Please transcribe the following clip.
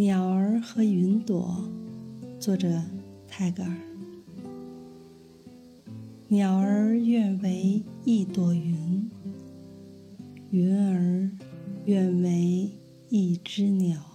鸟儿和云朵作者泰戈尔。鸟儿愿为一朵云云儿愿为一只鸟。